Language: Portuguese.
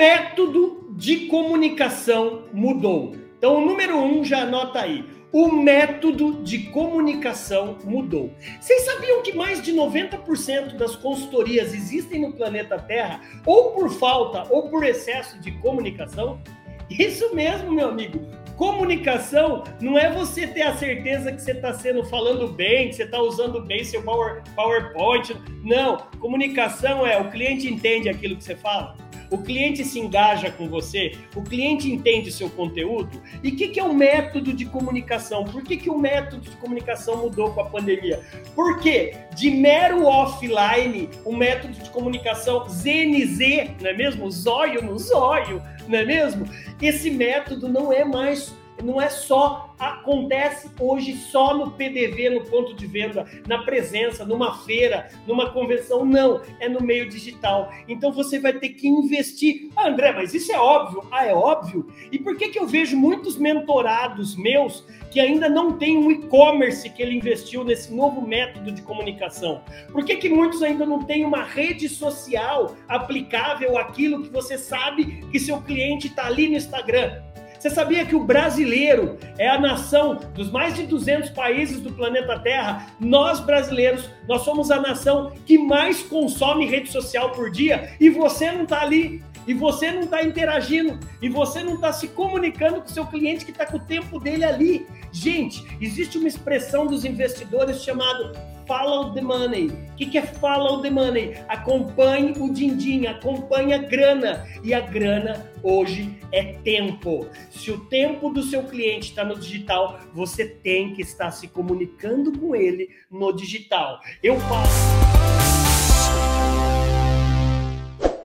método de comunicação mudou. Então, o número um, já anota aí. O método de comunicação mudou. Vocês sabiam que mais de 90% das consultorias existem no planeta Terra ou por falta ou por excesso de comunicação? Isso mesmo, meu amigo. Comunicação não é você ter a certeza que você está sendo falando bem, que você está usando bem seu Power, PowerPoint. Não. Comunicação é o cliente entende aquilo que você fala o cliente se engaja com você, o cliente entende seu conteúdo. E o que, que, é o método de comunicação? Por que, que o método de comunicação mudou com a pandemia? Porque de mero offline, o método de comunicação ZNZ, não é mesmo? Zóio no zóio, não é mesmo? Esse método não é mais não é só acontece hoje só no PDV, no ponto de venda, na presença, numa feira, numa convenção, não, é no meio digital. Então você vai ter que investir. Ah, André, mas isso é óbvio. Ah, é óbvio. E por que que eu vejo muitos mentorados meus que ainda não têm um e-commerce que ele investiu nesse novo método de comunicação? Por que que muitos ainda não têm uma rede social aplicável àquilo que você sabe que seu cliente está ali no Instagram? Você sabia que o brasileiro é a nação dos mais de 200 países do planeta Terra? Nós brasileiros, nós somos a nação que mais consome rede social por dia e você não está ali e você não está interagindo, e você não está se comunicando com seu cliente que está com o tempo dele ali. Gente, existe uma expressão dos investidores chamado follow the money. O que, que é follow the money? Acompanhe o din-din, acompanhe a grana. E a grana hoje é tempo. Se o tempo do seu cliente está no digital, você tem que estar se comunicando com ele no digital. Eu faço